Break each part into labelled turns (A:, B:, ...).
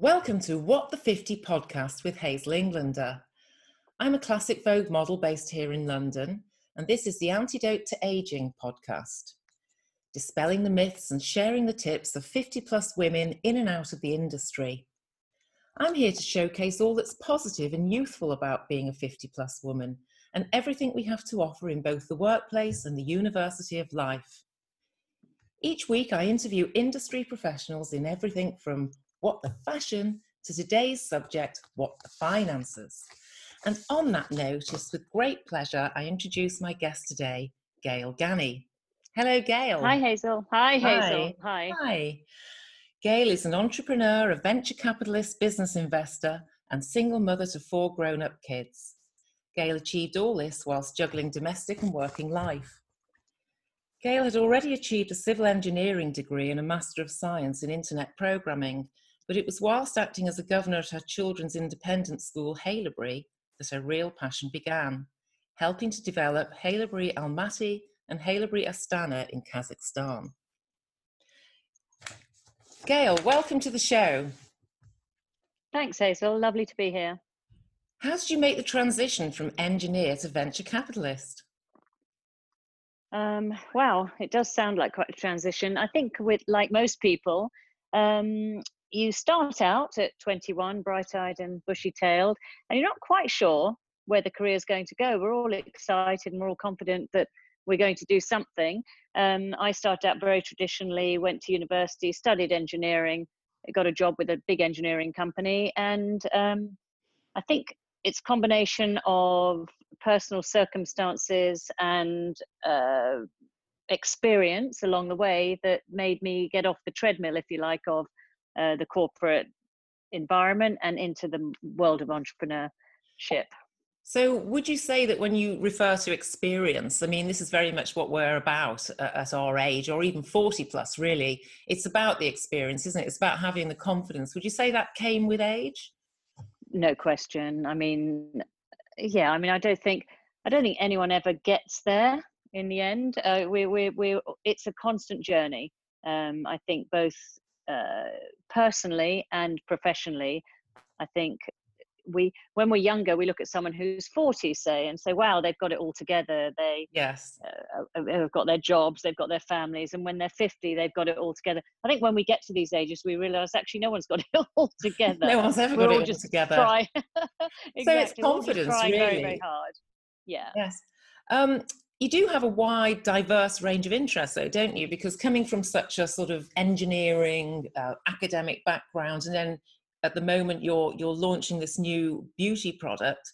A: Welcome to What the 50 podcast with Hazel Englander. I'm a classic Vogue model based here in London, and this is the Antidote to Aging podcast, dispelling the myths and sharing the tips of 50 plus women in and out of the industry. I'm here to showcase all that's positive and youthful about being a 50 plus woman and everything we have to offer in both the workplace and the university of life. Each week, I interview industry professionals in everything from what the fashion to today's subject, what the finances. And on that note, it's with great pleasure I introduce my guest today, Gail Ganny. Hello, Gail.
B: Hi, Hazel. Hi, Hazel.
A: Hi. Hi. Gail is an entrepreneur, a venture capitalist, business investor, and single mother to four grown up kids. Gail achieved all this whilst juggling domestic and working life. Gail had already achieved a civil engineering degree and a Master of Science in Internet Programming, but it was whilst acting as a governor at her children's independent school, Haileybury, that her real passion began, helping to develop Haileybury Almaty and Haileybury Astana in Kazakhstan. Gail, welcome to the show.
B: Thanks, Hazel. Lovely to be here.
A: How did you make the transition from engineer to venture capitalist?
B: Um, wow, it does sound like quite a transition. I think, with like most people, um, you start out at 21, bright eyed and bushy tailed, and you're not quite sure where the career is going to go. We're all excited and we're all confident that we're going to do something. Um, I started out very traditionally, went to university, studied engineering, got a job with a big engineering company, and um, I think it's combination of personal circumstances and uh, experience along the way that made me get off the treadmill, if you like, of uh, the corporate environment and into the world of entrepreneurship.
A: So, would you say that when you refer to experience, I mean, this is very much what we're about at our age, or even 40 plus, really? It's about the experience, isn't it? It's about having the confidence. Would you say that came with age?
B: No question. I mean, yeah, I mean, I don't think. I don't think anyone ever gets there in the end. Uh, we, we, we, it's a constant journey. Um, I think both uh, personally and professionally. I think we when we're younger we look at someone who's 40 say and say wow they've got it all together they
A: yes
B: uh, have got their jobs they've got their families and when they're 50 they've got it all together i think when we get to these ages we realize actually no one's got it all together
A: no one's ever we're got it all just together
B: try.
A: exactly. so it's confidence really
B: very very hard yeah
A: yes um, you do have a wide, diverse range of interests, though, don't you? Because coming from such a sort of engineering, uh, academic background, and then at the moment you're you're launching this new beauty product,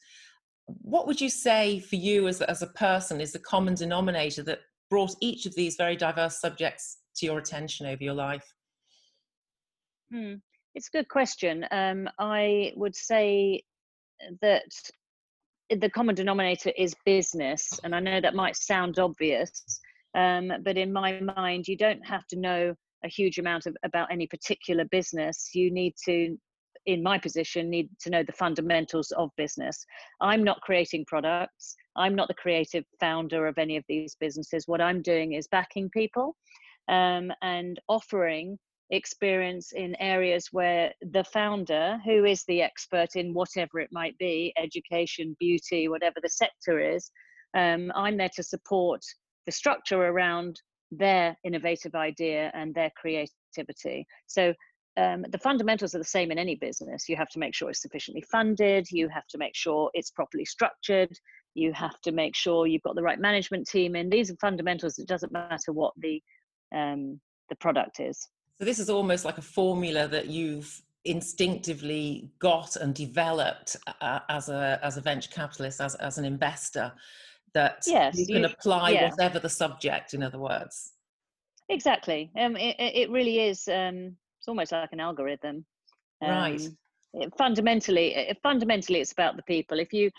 A: what would you say for you as as a person is the common denominator that brought each of these very diverse subjects to your attention over your life?
B: Hmm. It's a good question. Um, I would say that the common denominator is business and i know that might sound obvious um, but in my mind you don't have to know a huge amount of, about any particular business. You need to in my position need to know the fundamentals of business. I'm not creating products. I'm not the creative founder of any of these businesses. What i'm doing is backing people um, and offering experience in areas where the founder, who is the expert in whatever it might be education, beauty, whatever the sector is um, I'm there to support the structure around their innovative idea and their creativity. So um, the fundamentals are the same in any business. You have to make sure it's sufficiently funded, you have to make sure it's properly structured, you have to make sure you've got the right management team in. These are fundamentals. It doesn't matter what the um, the product is.
A: So this is almost like a formula that you've instinctively got and developed uh, as a as a venture capitalist, as as an investor, that yes, you can you, apply yeah. whatever the subject. In other words,
B: exactly. Um, it, it really is. Um, it's almost like an algorithm.
A: Um, right.
B: It, fundamentally, it, fundamentally, it's about the people. If you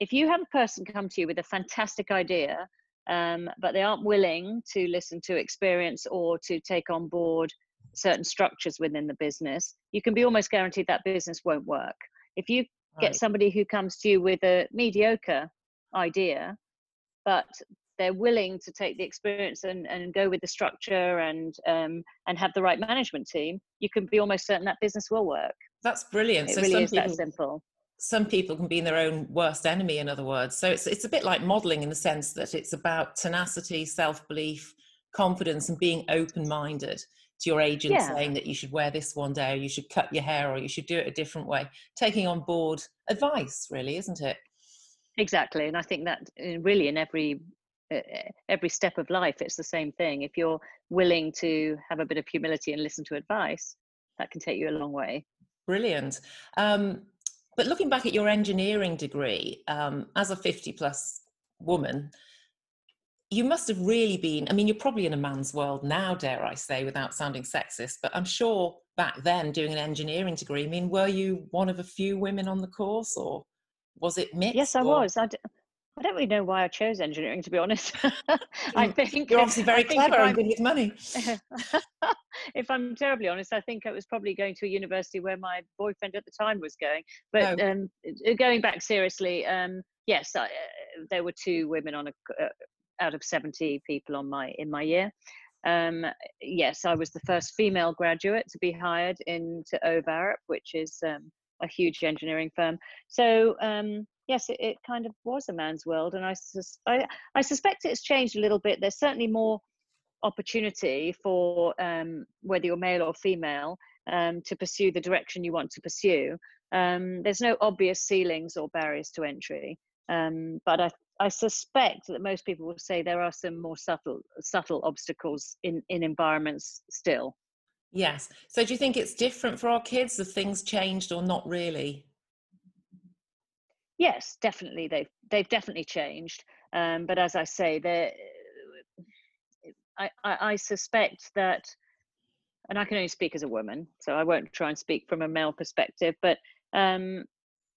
B: if you have a person come to you with a fantastic idea um, but they aren't willing to listen to experience or to take on board certain structures within the business, you can be almost guaranteed that business won't work. If you get somebody who comes to you with a mediocre idea, but they're willing to take the experience and, and go with the structure and um, and have the right management team, you can be almost certain that business will work.
A: That's brilliant.
B: It
A: so
B: really is
A: people,
B: that simple.
A: Some people can be in their own worst enemy, in other words. So it's it's a bit like modeling in the sense that it's about tenacity, self belief, confidence, and being open minded to your agent
B: Yeah.
A: saying that you should wear this one day, or you should cut your hair, or you should do it a different way. Taking on board advice, really, isn't it?
B: Exactly, and I think that uh, really in every uh, every step of life, it's the same thing. If you're willing to have a bit of humility and listen to advice, that can take you a long way.
A: Brilliant. Um, but looking back at your engineering degree, um, as a 50 plus woman, you must have really been, I mean, you're probably in a man's world now, dare I say, without sounding sexist, but I'm sure back then doing an engineering degree, I mean, were you one of a few women on the course or was it mixed?
B: Yes, I
A: or-
B: was. I, d- I don't really know why I chose engineering, to be honest. I think
A: You're obviously very
B: I think if
A: clever and good with money.
B: if I'm terribly honest, I think I was probably going to a university where my boyfriend at the time was going. But
A: Oh.
B: um, uh, going back seriously, um, yes, I, uh, there were two women on a uh, out of 70 people on my in my year. Um, yes, I was the first female graduate to be hired into Ove Arup, which is um, a huge engineering firm. So um, yes, it, it kind of was a man's world, and I, sus- I I suspect it's changed a little bit. There's certainly more opportunity for um, whether you're male or female um, to pursue the direction you want to pursue. Um, there's no obvious ceilings or barriers to entry, um, but I, I suspect that most people will say there are some more subtle subtle obstacles in, in environments still.
A: Yes. So do you think it's different for our kids? Have things changed or not really?
B: Yes, definitely they've they've definitely changed. Um, but as I say, they I, I, I suspect that, and I can only speak as a woman, so I won't try and speak from a male perspective. But um,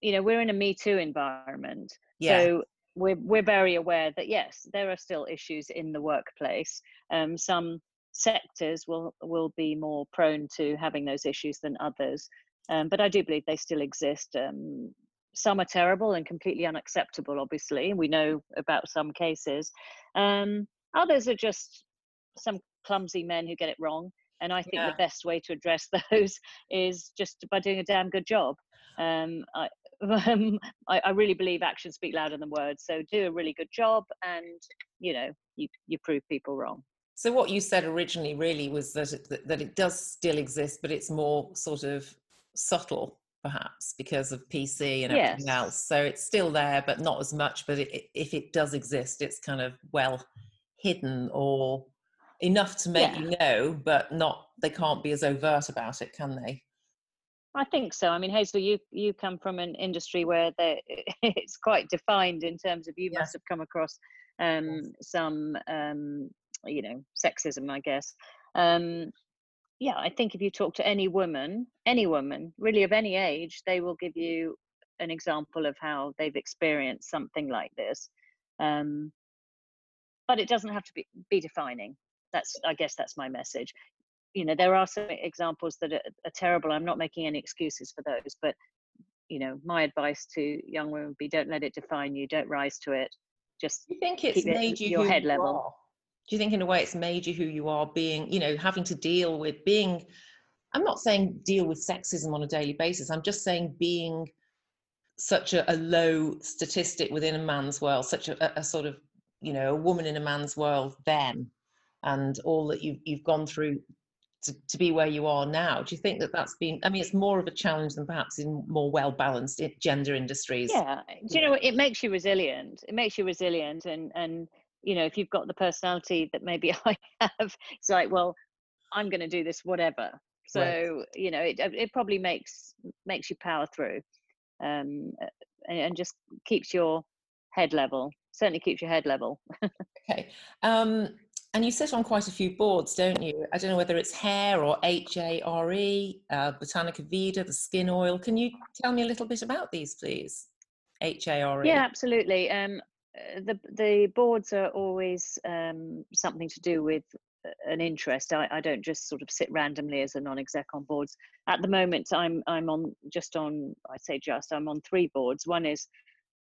B: you know, we're in a Me Too environment,
A: Yeah.
B: so we're we're very aware that yes, there are still issues in the workplace. Um, some sectors will will be more prone to having those issues than others, um, but I do believe they still exist. Um, some are terrible and completely unacceptable. Obviously, we know about some cases. Um, others are just some clumsy men who get it wrong. And I think
A: Yeah.
B: the best way to address those is just by doing a damn good job. Um, I, um, I, I really believe actions speak louder than words. So do a really good job, and you know you you prove people wrong.
A: So what you said originally really was that it, that- that it does still exist, but it's more sort of subtle, perhaps because of PC and everything
B: Yes.
A: else. So it's still there, but not as much. But it, if it does exist, it's kind of well hidden or enough to make
B: Yeah.
A: you know, but not. They can't be as overt about it, can they?
B: I think so. I mean, Hazel, you you come from an industry where it's quite defined in terms of you
A: Yeah.
B: must have come across um, some, um, you know, sexism, I guess. Um, yeah, I think if you talk to any woman, any woman, really of any age, they will give you an example of how they've experienced something like this. Um, but it doesn't have to be, be defining. That's, I guess, that's my message you know there are some examples that are, are terrible i'm not making any excuses for those but you know my advice to young women would be don't let it define you don't rise to it just
A: you think it's
B: Keep it-
A: made you
B: your head
A: you
B: level.
A: are? Do you think, in a way, it's made you who you are? Being, you know, having to deal with being. I'm not saying deal with sexism on a daily basis. I'm just saying being such a, a low statistic within a man's world, such a, a, sort of, you know, a woman in a man's world then, and all that you've you've gone through to, to be where you are now. Do you think that that's been? I mean, it's more of a challenge than perhaps in more well balanced gender industries.
B: yeah do you know it makes you resilient it makes you resilient and and you know if you've got the personality that maybe i have it's like well i'm going to do this whatever so
A: Right.
B: you know it, it probably makes makes you power through um and, and just keeps your head level certainly keeps your head level
A: Okay. Um, and you sit on quite a few boards, don't you? I don't know whether it's hair or HARE, uh, Botanica Vida, the skin oil. Can you tell me a little bit about these, please? HARE.
B: Yeah, absolutely. Um, the the boards are always um, something to do with uh, an interest. I, I don't just sort of sit randomly as a non-exec on boards. At the moment, I'm I'm on just on I say just I'm on three boards. One is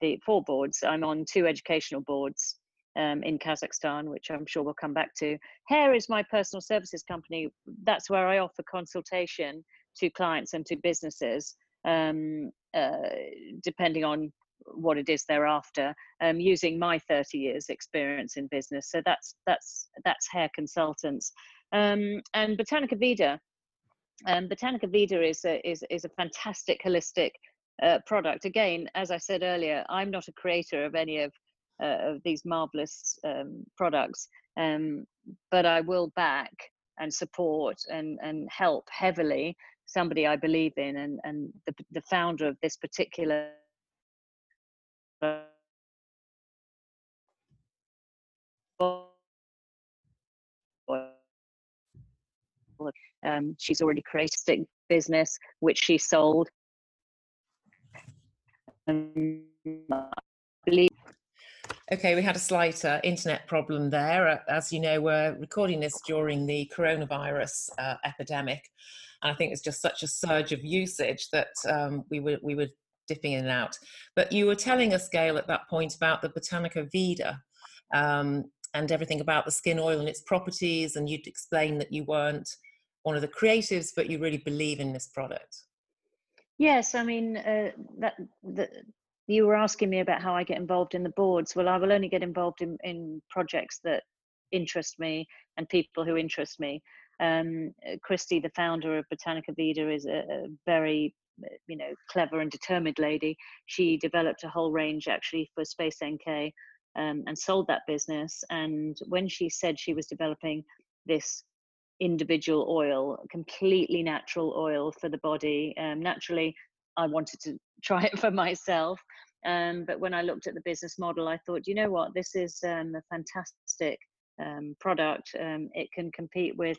B: the four boards. I'm on two educational boards, um, in Kazakhstan, which I'm sure we'll come back to. Hair is my personal services company. That's where I offer consultation to clients and to businesses, um, uh, depending on what it is they're after, um, using my 30 years experience in business. So that's that's that's hair consultants. Um, and Botanica Vida, um, Botanica Vida is a, is is a fantastic holistic uh, product. Again, as I said earlier, I'm not a creator of any of uh, of these marvelous um, products, um, but I will back and support and and help heavily somebody I believe in, and and the the founder of this particular. Um, she's already created a business which she sold. Um,
A: Okay, we had a slight uh, internet problem there. Uh, as you know, we're recording this during the coronavirus uh, epidemic. And I think it's just such a surge of usage that um, we, were, we were dipping in and out. But you were telling us, Gail, at that point about the Botanica Vida um, and everything about the skin oil and its properties. And you'd explain that you weren't one of the creatives, but you really believe in this product.
B: Yes, I mean uh, that the, you were asking me about how I get involved in the boards. Well, I will only get involved in, in projects that interest me and people who interest me. Um, Christy, the founder of Botanica Vida, is a, a, very, you know, clever and determined lady. She developed a whole range actually for Space NK um, and sold that business. And when she said she was developing this individual oil, completely natural oil for the body, um, naturally I wanted to try it for myself. Um, but when I looked at the business model, I thought, you know what, this is um, a fantastic um, product. Um, it can compete with,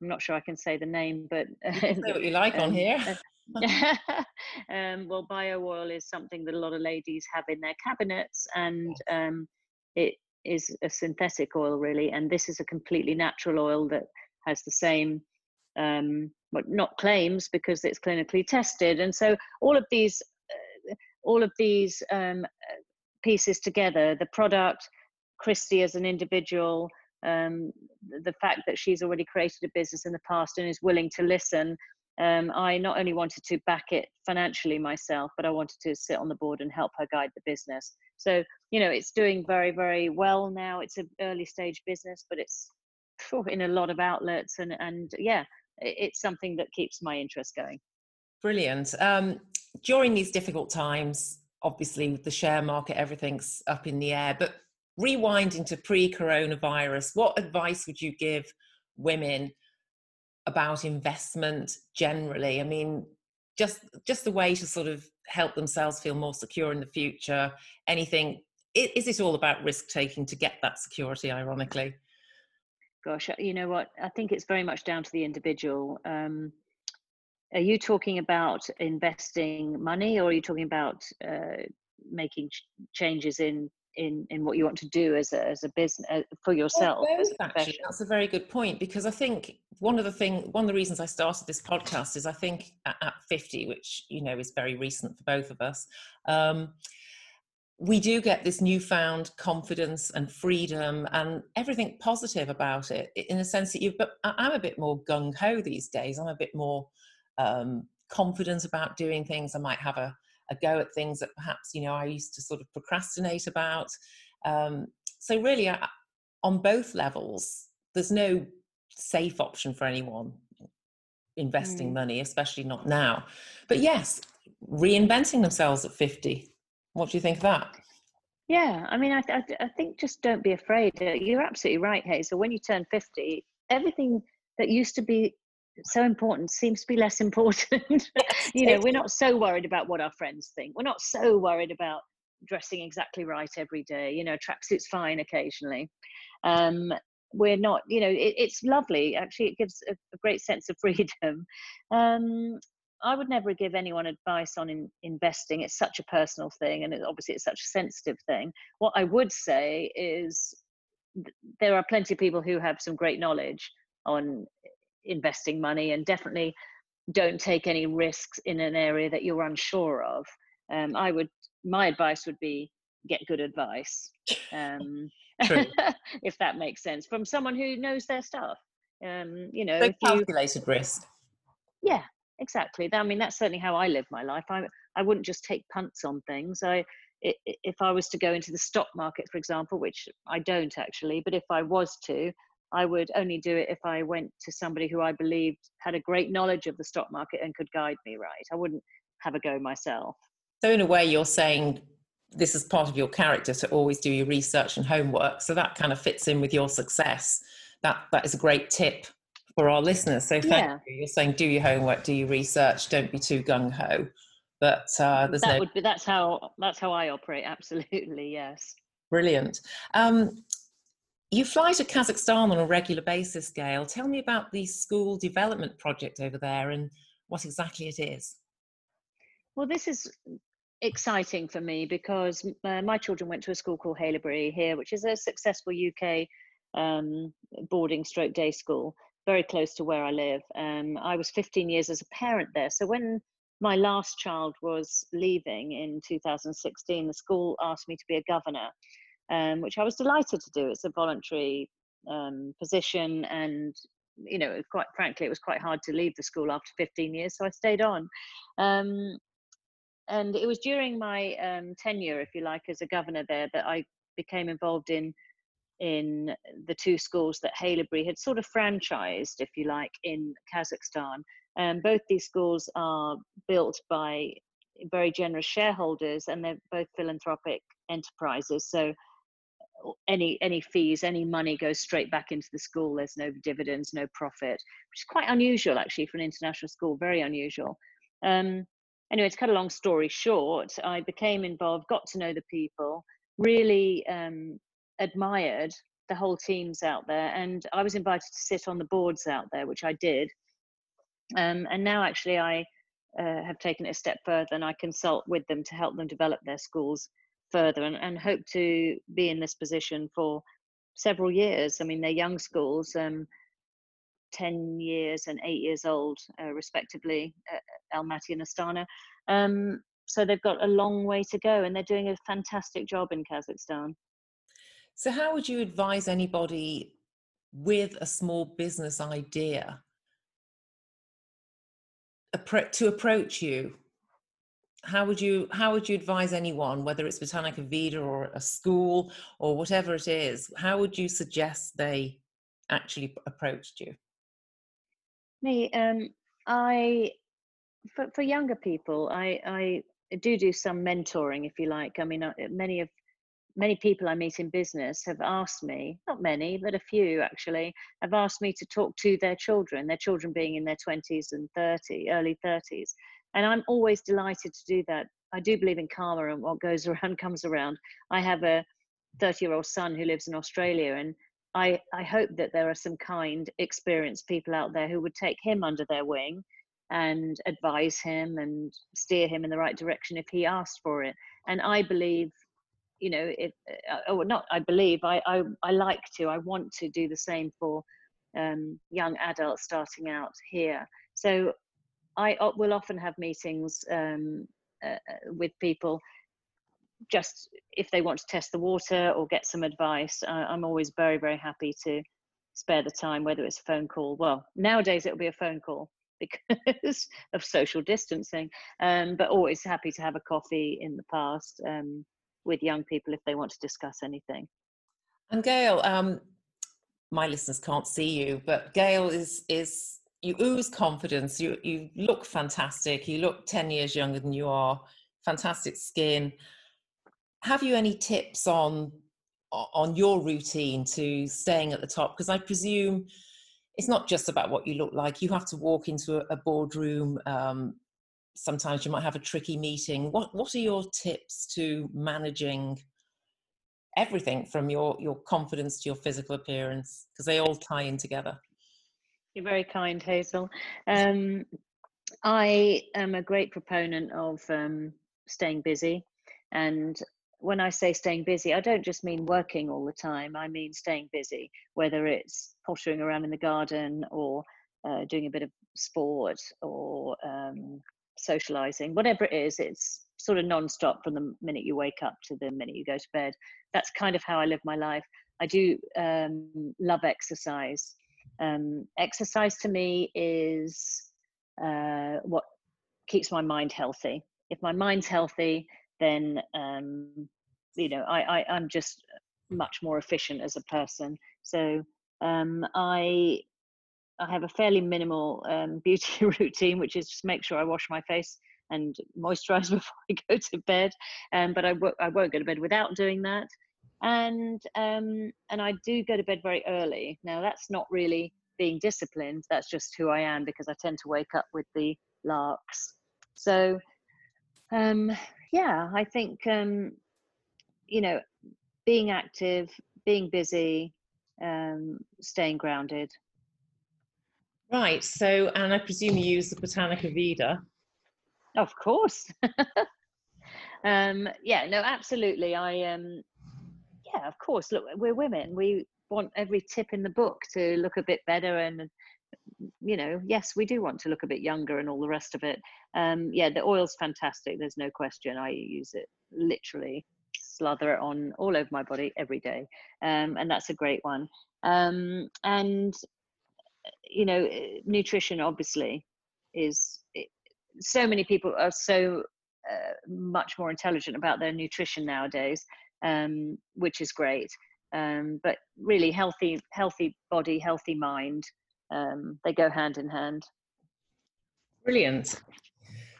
B: I'm not sure I can say the name, but
A: say what you like on um, here.
B: um, well, bio oil is something that a lot of ladies have in their cabinets, and um, it is a synthetic oil, really. And this is a completely natural oil that has the same um, but not claims because it's clinically tested. And so all of these, uh, all of these um, pieces together, the product, Christy as an individual, um, the fact that she's already created a business in the past and is willing to listen. Um, I not only wanted to back it financially myself, but I wanted to sit on the board and help her guide the business. So, you know, it's doing very, very well now. It's an early stage business, but it's in a lot of outlets and, and yeah, it's something that keeps my interest going.
A: Brilliant. Um, during these difficult times, obviously with the share market, everything's up in the air, but rewinding to pre-coronavirus, what advice would you give women about investment generally? I mean, just just the way to sort of help themselves feel more secure in the future. Anything? Is it all about risk taking to get that security? Ironically
B: gosh, uh, you know what? I think it's very much down to the individual. Um, are you talking about investing money, or are you talking about uh, making ch- changes in in in what you want to do as a as a business uh, for yourself?
A: Both, actually, that's a very good point because I think one of the thing one of the reasons I started this podcast is I think at, at fifty, which you know is very recent for both of us. Um, we do get this newfound confidence and freedom and everything positive about it in the sense that you but i'm a bit more gung-ho these days i'm a bit more um, confident about doing things i might have a, a, go at things that perhaps you know i used to sort of procrastinate about um, so really I, on both levels there's no safe option for anyone investing mm. money especially not now but yes reinventing themselves at 50 what do you think of that?
B: Yeah, I mean, I, I, I think just don't be afraid. You're absolutely right, Hazel. When you turn 50, everything that used to be so important seems to be less important. you know, we're not so worried about what our friends think. We're not so worried about dressing exactly right every day. You know, tracksuit's fine occasionally. Um, we're not, you know, it, it's lovely. Actually, it gives a, a great sense of freedom. Um, I would never give anyone advice on in, investing. It's such a personal thing, and it, obviously it's such a sensitive thing. What I would say is th- there are plenty of people who have some great knowledge on investing money, and definitely don't take any risks in an area that you're unsure of. Um, I would, my advice would be get good advice. Um, if that makes sense, from someone who knows their stuff. Um, you know,
A: so calculated you, risk.
B: Yeah, exactly. I mean, that's certainly how I live my life. I I wouldn't just take punts on things. I if I was to go into the stock market, for example, which I don't actually, but if I was to, I would only do it if I went to somebody who I believed had a great knowledge of the stock market and could guide me right. I wouldn't have a go myself.
A: So, in a way, you're saying this is part of your character to always do your research and homework. So that kind of fits in with your success. That that is a great tip for our listeners. So thank yeah. you. You're saying do your homework, do your research, don't be too gung ho. But uh, there's
B: that
A: no...
B: would be that's how that's how I operate. Absolutely, yes.
A: Brilliant. Um, you fly to Kazakhstan on a regular basis, Gail. Tell me about the school development project over there and what exactly it is.
B: Well, this is exciting for me because uh, my children went to a school called Haileybury here, which is a successful UK um, boarding stroke day school, very close to where I live. Um, I was 15 years as a parent there. So when my last child was leaving in 2016, the school asked me to be a governor, um, which I was delighted to do. It's a voluntary um, position and you know, quite frankly, it was quite hard to leave the school after 15 years, so I stayed on. Um, and it was during my um, tenure, if you like, as a governor there, that I became involved in in the two schools that Haileybury had sort of franchised, if you like, in Kazakhstan. Um, both these schools are built by very generous shareholders, and they're both philanthropic enterprises. So any any fees, any money goes straight back into the school. There's no dividends, no profit, which is quite unusual actually for an international school. Very unusual. Um, anyway, to cut a long story short, I became involved, got to know the people, really um, admired the whole teams out there, and I was invited to sit on the boards out there, which I did. Um, and now, actually, I uh, have taken it a step further, and I consult with them to help them develop their schools further, and, and hope to be in this position for several years. I mean, they're young schools. Um, 10 years and 8 years old, uh, respectively, uh, Almaty and Astana. Um, so they've got a long way to go and they're doing a fantastic job in Kazakhstan.
A: So, how would you advise anybody with a small business idea to approach you? How would you how would you advise anyone, whether it's Botanica Vida or a school or whatever it is? How would you suggest they actually approached you?
B: Me, um, I for for younger people, I I do do some mentoring, if you like. I mean, uh, many of many people I meet in business have asked me, not many, but a few actually, have asked me to talk to their children, their children being in their 20s and 30, early 30s. And I'm always delighted to do that. I do believe in karma and what goes around comes around. I have a 30 year old son who lives in Australia, and I, I hope that there are some kind, experienced people out there who would take him under their wing and advise him and steer him in the right direction if he asked for it. And I believe, you know, if, uh, or not, I believe, I, I, I like to, I want to do the same for um, young adults starting out here. So I will often have meetings um, uh, uh, with people just if they want to test the water or get some advice, uh, I'm always very, very happy to spare the time, whether it's a phone call. Well, nowadays it'll be a phone call because of social distancing, um, but always happy to have a coffee in the past um, with young people if they want to discuss anything.
A: And Gail, um, my listeners can't see you, but Gail is is you ooze confidence. You you look fantastic. You look ten years younger than you are. Fantastic skin have you any tips on on your routine to staying at the top? Because I presume it's not just about what you look like. You have to walk into a, boardroom. Um, sometimes you might have a tricky meeting. What What are your tips to managing everything from your your confidence to your physical appearance? Because they all tie in together.
B: You're very kind, Hazel. Um, I am a great proponent of um, staying busy and when I say staying busy, I don't just mean working all the time. I mean staying busy, whether it's pottering around in the garden or uh, doing a bit of sport or um, socializing, whatever it is, it's sort of non-stop from the minute you wake up to the minute you go to bed. That's kind of how I live my life. I do um, love exercise. Um, exercise to me is uh, what keeps my mind healthy. If my mind's healthy, then um, you know I, I I'm just much more efficient as a person. So um, I I have a fairly minimal um, beauty routine, which is just make sure I wash my face and moisturize before I go to bed. Um, but I w- I won't go to bed without doing that. And um, and I do go to bed very early. Now that's not really being disciplined. That's just who I am because I tend to wake up with the larks. So um, yeah, I think um, you know being active, being busy, um, staying grounded.
A: Right. So, and I presume you use the Botanica Vida.
B: Of course. um, yeah, no, absolutely. I um, yeah, of course. Look, we're women. We want every tip in the book to look a bit better, and you know, yes, we do want to look a bit younger and all the rest of it. Um, yeah, the oil's fantastic. There's no question. I use it literally, slather it on all over my body every day, um, and that's a great one. Um, and you know, nutrition obviously is so many people are so uh, much more intelligent about their nutrition nowadays, um, which is great. Um, but really, healthy, healthy body, healthy mind, um, they go hand in hand.
A: Brilliant.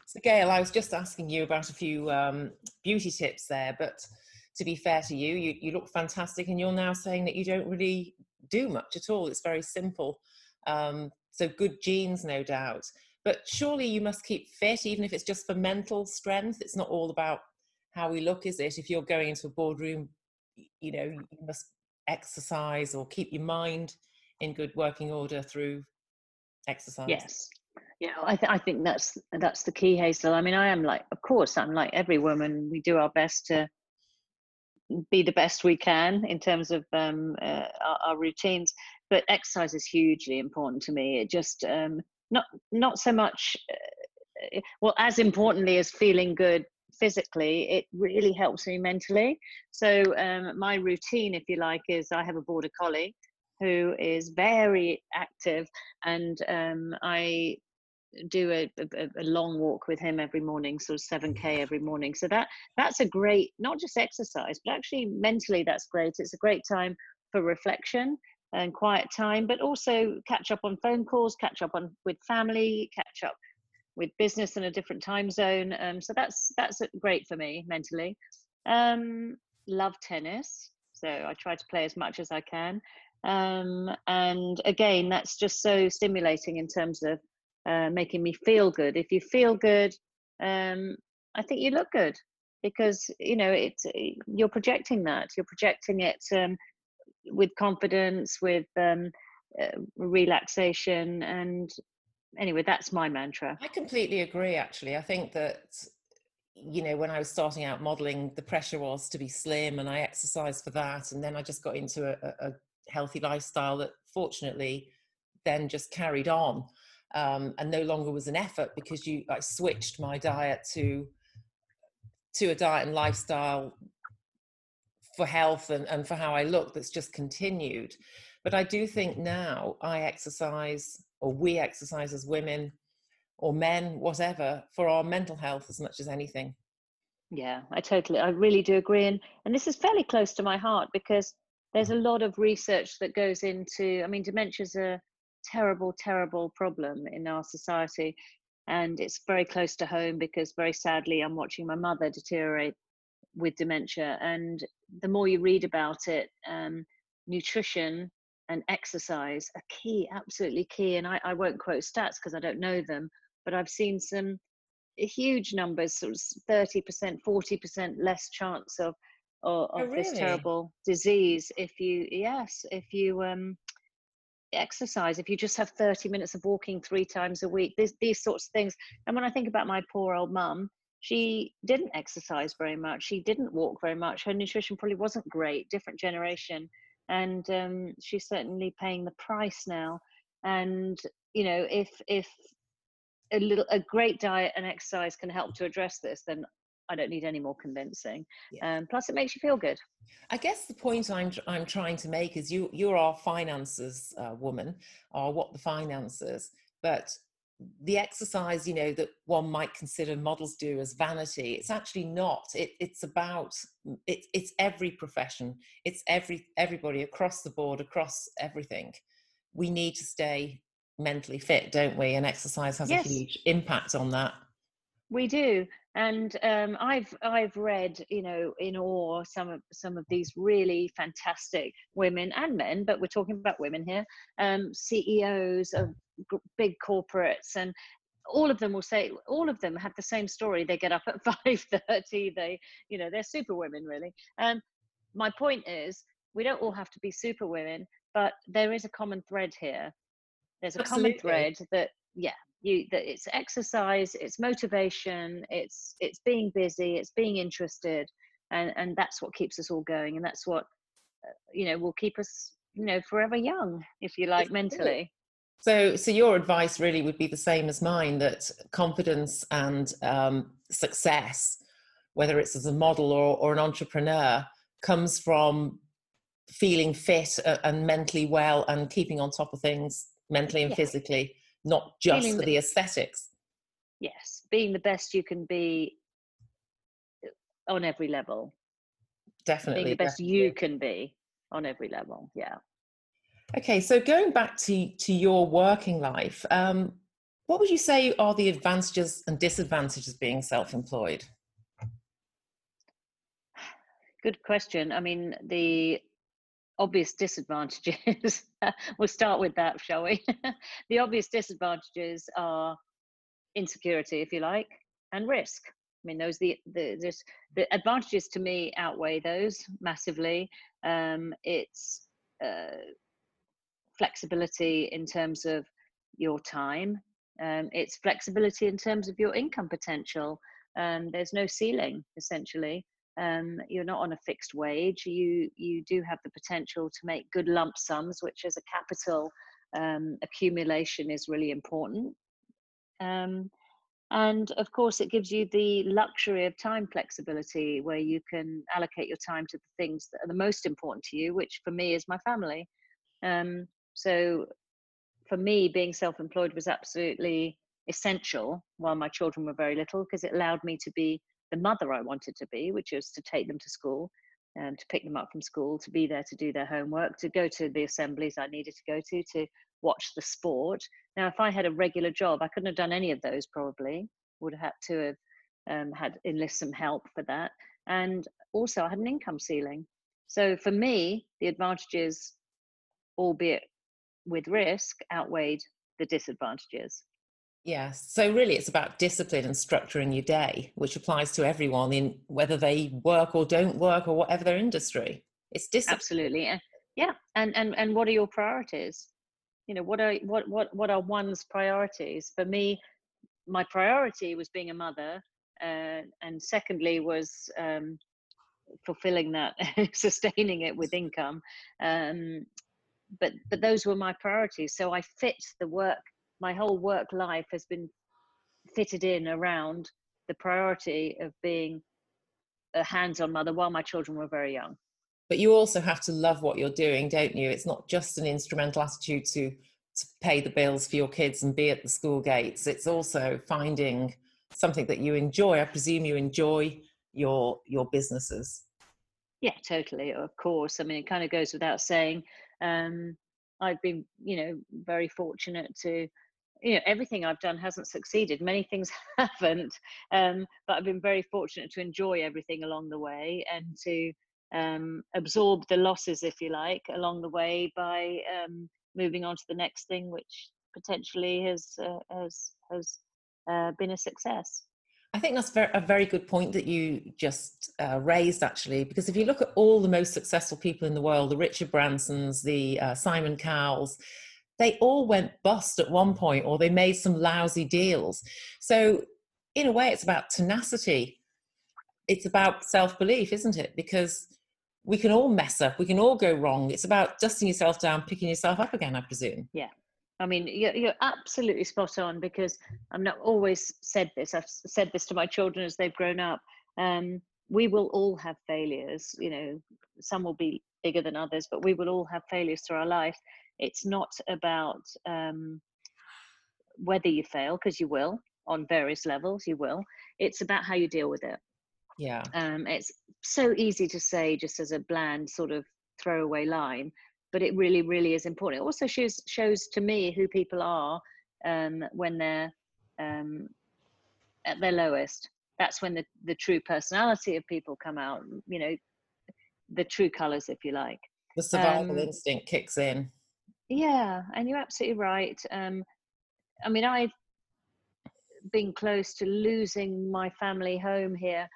A: So, Gail, I was just asking you about a few um, beauty tips there, but to be fair to you, you, you look fantastic, and you're now saying that you don't really do much at all. It's very simple. Um, so, good genes, no doubt. But surely you must keep fit, even if it's just for mental strength. It's not all about how we look, is it? If you're going into a boardroom, you know, you must exercise or keep your mind in good working order through exercise.
B: Yes. Yeah, I, th- I think that's that's the key, Hazel. I mean, I am like, of course, I'm like every woman. We do our best to be the best we can in terms of um, uh, our, our, routines, but exercise is hugely important to me. It just um, not not so much uh, well as importantly as feeling good physically it really helps me mentally. So um, my routine if you like is i have a border collie who is very active and um, i do a, a, a, long walk with him every morning sort of 7k every morning. So that that's a great not just exercise but actually mentally that's great. It's a great time for reflection and quiet time, but also catch up on phone calls, catch up on with family, catch up with business in a different time zone. Um, so that's that's great for me mentally. Um, love tennis, so I try to play as much as I can. Um, and again, that's just so stimulating in terms of uh, making me feel good. If you feel good, um, I think you look good because you know it's you're projecting that. You're projecting it um, with confidence, with um, uh, relaxation, and anyway, that's my mantra.
A: I completely agree. Actually, I think that you know when I was starting out modeling, the pressure was to be slim, and I exercised for that, and then I just got into a, a healthy lifestyle that, fortunately, then just carried on. Um, and no longer was an effort because you I switched my diet to to a diet and lifestyle for health and, and for how I look that's just continued. But I do think now I exercise, or we exercise as women or men, whatever, for our mental health as much as anything.
B: Yeah, I totally, I really do agree. And, and this is fairly close to my heart because there's a lot of research that goes into, I mean, dementia is a terrible, terrible problem in our society. And it's very close to home because very sadly, I'm watching my mother deteriorate with dementia. And the more you read about it, um, nutrition and exercise are key, absolutely key. And I, I won't quote stats because I don't know them, but I've seen some huge numbers, sort of 30%, 40% less chance of, of,
A: oh, really?
B: this terrible disease if you, yes, if you, um, exercise if you just have 30 minutes of walking three times a week these, these sorts of things and when i think about my poor old mum she didn't exercise very much she didn't walk very much her nutrition probably wasn't great different generation and um, she's certainly paying the price now and you know if if a little a great diet and exercise can help to address this then I don't need any more convincing. Yeah. Um, plus, it makes you feel good.
A: I guess the point I'm I'm trying to make is you you're our finances uh, woman, or what the finances, but the exercise you know that one might consider models do as vanity it's actually not it, it's about mm, it, it's every profession it's every everybody across the board across everything. We need to stay mentally fit don't we? And exercise has yes. a huge impact on that
B: we do and um, I've I've read you know in awe some of some of these really fantastic women and men, but we're talking about women here, um, CEOs of big corporates, and all of them will say all of them have the same story. They get up at five thirty. They you know they're super women really. And my point is we don't all have to be super women, but there is a common thread here. There's a Absolutely. common thread that yeah you that it's exercise it's motivation it's it's being busy it's being interested and and that's what keeps us all going and that's what uh, you know will keep us you know forever young if you like mentally.
A: So so your advice really would be the same as mine that confidence and um, success whether it's as a model or, or an entrepreneur comes from feeling fit uh, and mentally well and keeping on top of things mentally and yeah. physically not just Feeling for the aesthetics.
B: Yes, being the best you can be uh, on every level.
A: Definitely.
B: Being the best definitely. you can be on every level. Yeah.
A: Okay, so going back to to your working life, um, what would you say are the advantages and disadvantages of being self-employed?
B: Good question. I mean, the obvious disadvantages. we'll start with that, shall we? the obvious disadvantages are insecurity, if you like, and risk. I mean, those the the the advantages to me outweigh those massively. Um, it's uh, flexibility in terms of your time. Um, it's flexibility in terms of your income potential. Um, there's no ceiling essentially um, you're not on a fixed wage you you do have the potential to make good lump sums which as a capital um, accumulation is really important. Um, and of course it gives you the luxury of time flexibility where you can allocate your time to the things that are the most important to you which for me is my family. Um, so for me being self-employed was absolutely essential while my children were very little because it allowed me to be the mother I wanted to be, which was to take them to school, um, to pick them up from school, to be there to do their homework, to go to the assemblies I needed to go to, to watch the sport. Now, if I had a regular job, I couldn't have done any of those probably. Would have had to have um, had enlist some help for that. And also, I had an income ceiling. So for me, the advantages, albeit with risk, outweighed the disadvantages.
A: Yes. So really it's about discipline and structuring your day, which applies to everyone in whether they work or don't work or whatever their industry. It's discipline.
B: Absolutely. Yeah. And and and what are your priorities? You know, what are what what what are one's priorities? For me, my priority was being a mother, uh, and secondly was um, fulfilling that, sustaining it with income. Um, but but those were my priorities. So I fit the work my whole work life has been fitted in around the priority of being a hands-on mother while my children were very young.
A: But you also have to love what you're doing don't you? It's not just an instrumental attitude to to pay the bills for your kids and be at the school gates. It's also finding something that you enjoy. I presume you enjoy your your businesses.
B: Yeah totally of course. I mean it kind of goes without saying um i've been you know very fortunate to you know everything i've done hasn't succeeded. Many things haven't um, but i've been very fortunate to enjoy everything along the way and to um, absorb the losses if you like along the way by um, moving on to the next thing which potentially has uh, has has uh, been a success.
A: I think that's a very good point that you just uh, raised, actually, because if you look at all the most successful people in the world, the Richard Bransons, the uh, Simon Cowells, they all went bust at one point or they made some lousy deals. So, in a way, it's about tenacity. It's about self belief, isn't it? Because we can all mess up, we can all go wrong. It's about dusting yourself down, picking yourself up again, I presume.
B: Yeah. I mean, you're, absolutely spot on because I've not always said this. I've said this to my children as they've grown up. Um, we will all have failures. You know, some will be bigger than others, but we will all have failures through our life. It's not about um, whether you fail, because you will on various levels, you will. It's about how you deal with it.
A: Yeah.
B: Um, it's so easy to say just as a bland sort of throwaway line, but it really, really is important. It also shows shows to me who people are um, when they're um, at their lowest. That's when the, the true personality of people come out. You know, the true colors, if you like.
A: The survival um, instinct kicks in.
B: Yeah, and you're absolutely right. Um, I mean, I've been close to losing my family home here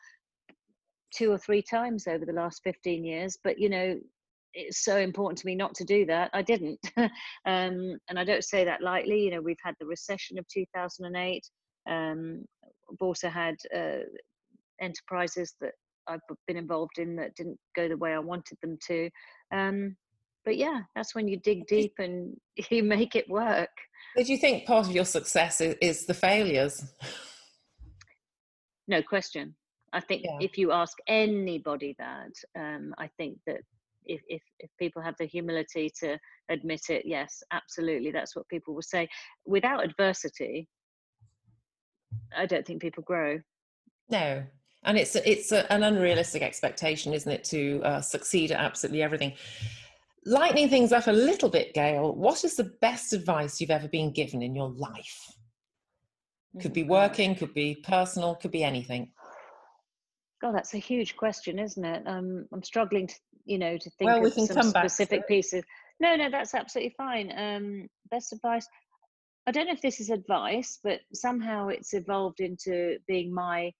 B: two or three times over the last 15 years, but you know, it's so important to me not to do that. I didn't. um, and I don't say that lightly. You know, we've had the recession of 2008. Um, I've also had uh, enterprises that I've been involved in that didn't go the way I wanted them to. Um, but yeah, that's when you dig deep and you make it work.
A: Did you think part of your success is, is the failures?
B: No question. I think yeah. if you ask anybody that, um, I think that if, if, if people have the humility to admit it, yes, absolutely, that's what people will say. Without adversity, I don't think people grow.
A: No, and it's it's a, an unrealistic expectation, isn't it, to uh, succeed at absolutely everything. Lightening things up a little bit, Gail. What is the best advice you've ever been given in your life? Could be mm, working, could be personal, could be anything.
B: God, that's a huge question, isn't it? Um, I'm struggling to, you know, to think
A: well,
B: of some specific pieces. No, no, that's absolutely fine. Um, best advice. I don't know if this is advice, but somehow it's evolved into being my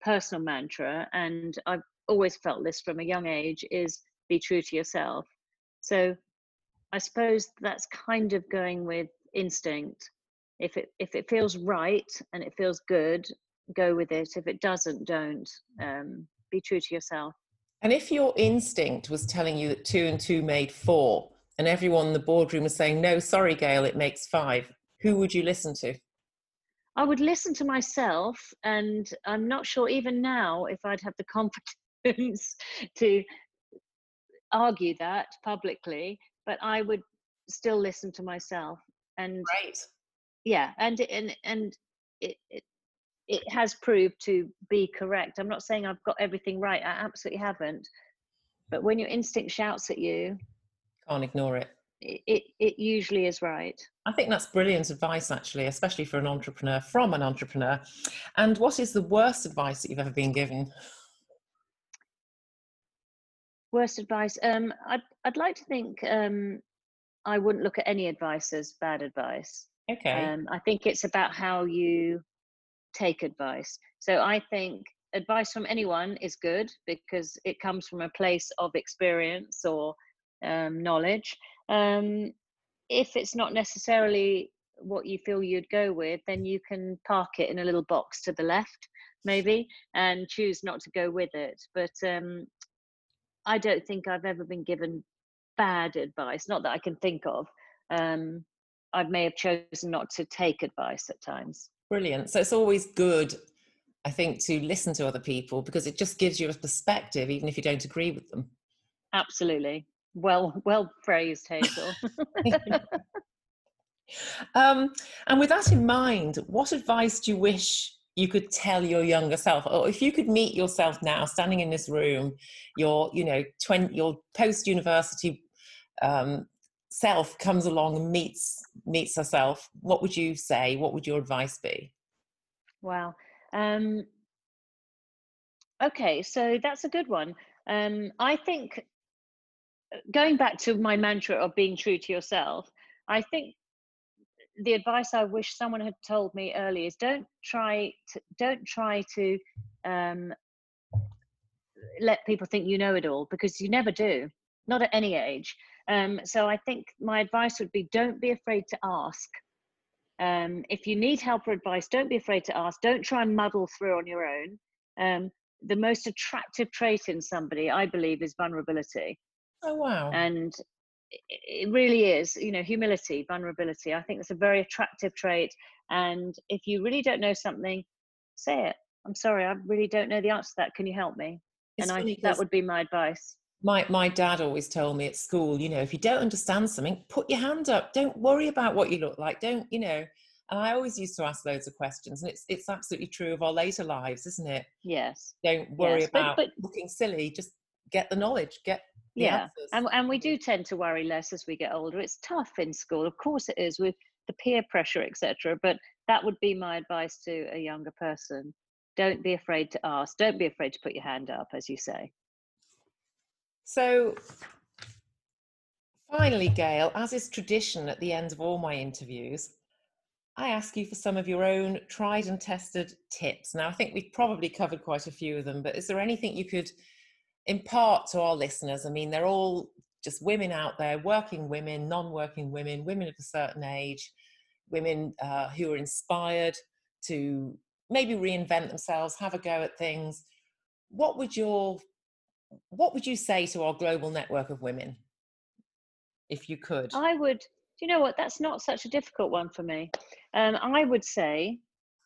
B: personal mantra, and I've always felt this from a young age: is be true to yourself. So, I suppose that's kind of going with instinct. If it if it feels right and it feels good, go with it. If it doesn't, don't. Um, be true to yourself.
A: And if your instinct was telling you that two and two made four, and everyone in the boardroom was saying, no, sorry, Gail, it makes five, who would you listen to?
B: I would listen to myself, and I'm not sure even now if I'd have the confidence to argue that publicly, but I would still listen to myself. And
A: right,
B: yeah, and and and it, it it has proved to be correct. I'm not saying I've got everything right. I absolutely haven't. But when your instinct shouts at you,
A: can't ignore it.
B: It, it, usually is right.
A: I think that's brilliant advice, actually, especially for an entrepreneur from an entrepreneur. And what is the worst advice that you've ever been given?
B: Worst advice? Um, I'd, I'd like to think um, I wouldn't look at any advice as bad advice.
A: Okay.
B: Um, I think it's about how you take advice. So I think advice from anyone is good because it comes from a place of experience or um, knowledge. Um, if it's not necessarily what you feel you'd go with, then you can park it in a little box to the left, maybe, and choose not to go with it. But um, I don't think I've ever been given bad advice, not that I can think of. Um, I may have chosen not to take advice at times.
A: Brilliant. So it's always good, I think, to listen to other people because it just gives you a perspective, even if you don't agree with them.
B: Absolutely. Well, well phrased, Hazel.
A: um, and with that in mind, what advice do you wish you could tell your younger self, or if you could meet yourself now, standing in this room, your, you know, 20, your post-university um, self comes along and meets meets herself, what would you say? What would your advice be?
B: Wow. Um, okay, so that's a good one. Um, I think uh, going back to my mantra of being true to yourself, I think the advice I wish someone had told me early is don't try to don't try to um, let people think you know it all because you never do, not at any age. Um, so I think my advice would be don't be afraid to ask. Um, if you need help or advice, don't be afraid to ask. Don't try and muddle through on your own. Um, the most attractive trait in somebody, I believe, is vulnerability.
A: Oh, wow.
B: And it really is, you know, humility, vulnerability. I think it's a very attractive trait. And if you really don't know something, say it. I'm sorry, I really don't know the answer to that. Can you help me? It's and I that would be my advice.
A: My my dad always told me at school, you know, if you don't understand something, put your hand up. Don't worry about what you look like. Don't, you know. And I always used to ask loads of questions, and it's it's absolutely true of our later lives, isn't it?
B: Yes.
A: Don't worry yes, about but, but, looking silly. Just get the knowledge. Get
B: yeah, and and we mm. do tend to worry less as we get older. It's tough in school, of course it is, with the peer pressure, etc. But that would be my advice to a younger person. Don't be afraid to ask. Don't be afraid to put your hand up as you say.
A: So finally gail as is tradition at the end of all my interviews i ask you for some of your own tried and tested tips. Now i think we've probably covered quite a few of them but is there anything you could impart to our listeners i mean they're all just women out there working women non-working women women of a certain age women uh, who are inspired to maybe reinvent themselves, have a go at things. What would your what would you say to our global network of women if you could?
B: I would. Do you know what? That's not such a difficult one for me. Um, I would say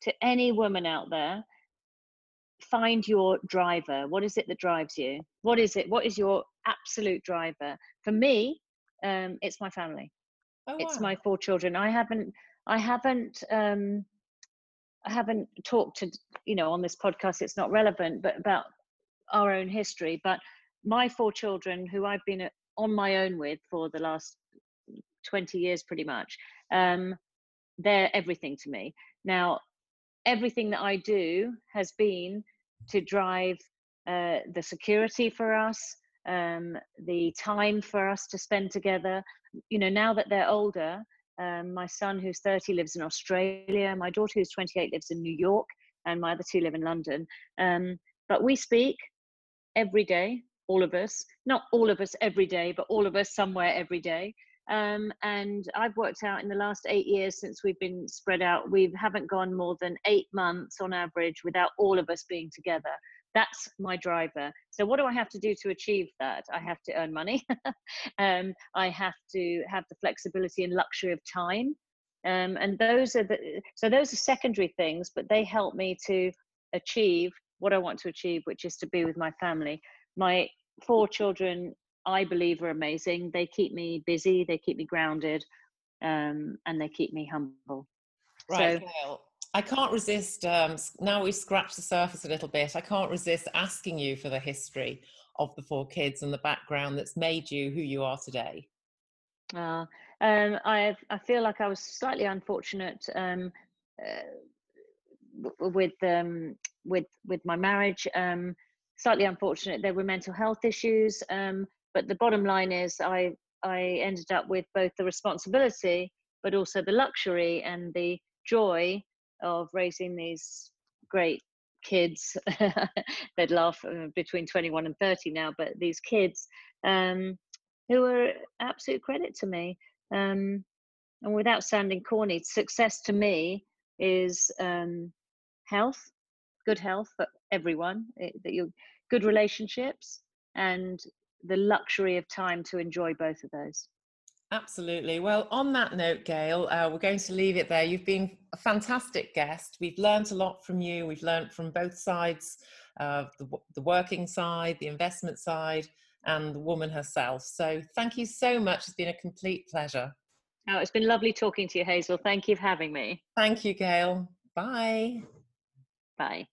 B: to any woman out there, find your driver. What is it that drives you? What is it? What is your absolute driver? For me, um, it's my family. Oh, wow. It's my four children. I haven't. I haven't. Um, I haven't talked to, you know, on this podcast, it's not relevant, but about our own history. But my four children, who I've been on my own with for the last 20 years pretty much, um, they're everything to me. Now, everything that I do has been to drive uh, the security for us, um, the time for us to spend together. You know, now that they're older, um, my son, who's 30, lives in Australia. My daughter, who's 28, lives in New York, and my other two live in London. Um, but we speak every day, all of us. Not all of us every day, but all of us somewhere every day. Um, and I've worked out in the last eight years since we've been spread out, we haven't gone more than eight months on average without all of us being together. That's my driver. So what do i have to do to achieve that? I have to earn money. Um, i have to have the flexibility and luxury of time. Um, and those are the so those are secondary things but they help me to achieve what i want to achieve which is to be with my family. My four children i believe are amazing they keep me busy they keep me grounded um, and they keep me humble
A: right so, I can't resist. Um, now we've scratched the surface a little bit. I can't resist asking you for the history of the four kids and the background that's made you who you are today.
B: Uh, um, I I feel like I was slightly unfortunate um, uh, with um, with with my marriage. Um, slightly unfortunate. There were mental health issues, um, but the bottom line is I I ended up with both the responsibility, but also the luxury and the joy of raising these great kids they'd laugh uh, between 21 and 30 now but these kids um, who are absolute credit to me. Um, and without sounding corny success to me is um, health good health for everyone it, that you good relationships and the luxury of time to enjoy both of those
A: Absolutely. Well, on that note, Gail, uh, we're going to leave it there. You've been a fantastic guest. We've learned a lot from you. We've learned from both sides uh, the, the working side, the investment side, and the woman herself. So, thank you so much. It's been a complete pleasure.
B: Oh, it's been lovely talking to you, Hazel. Thank you for having me.
A: Thank you, Gail. Bye.
B: Bye.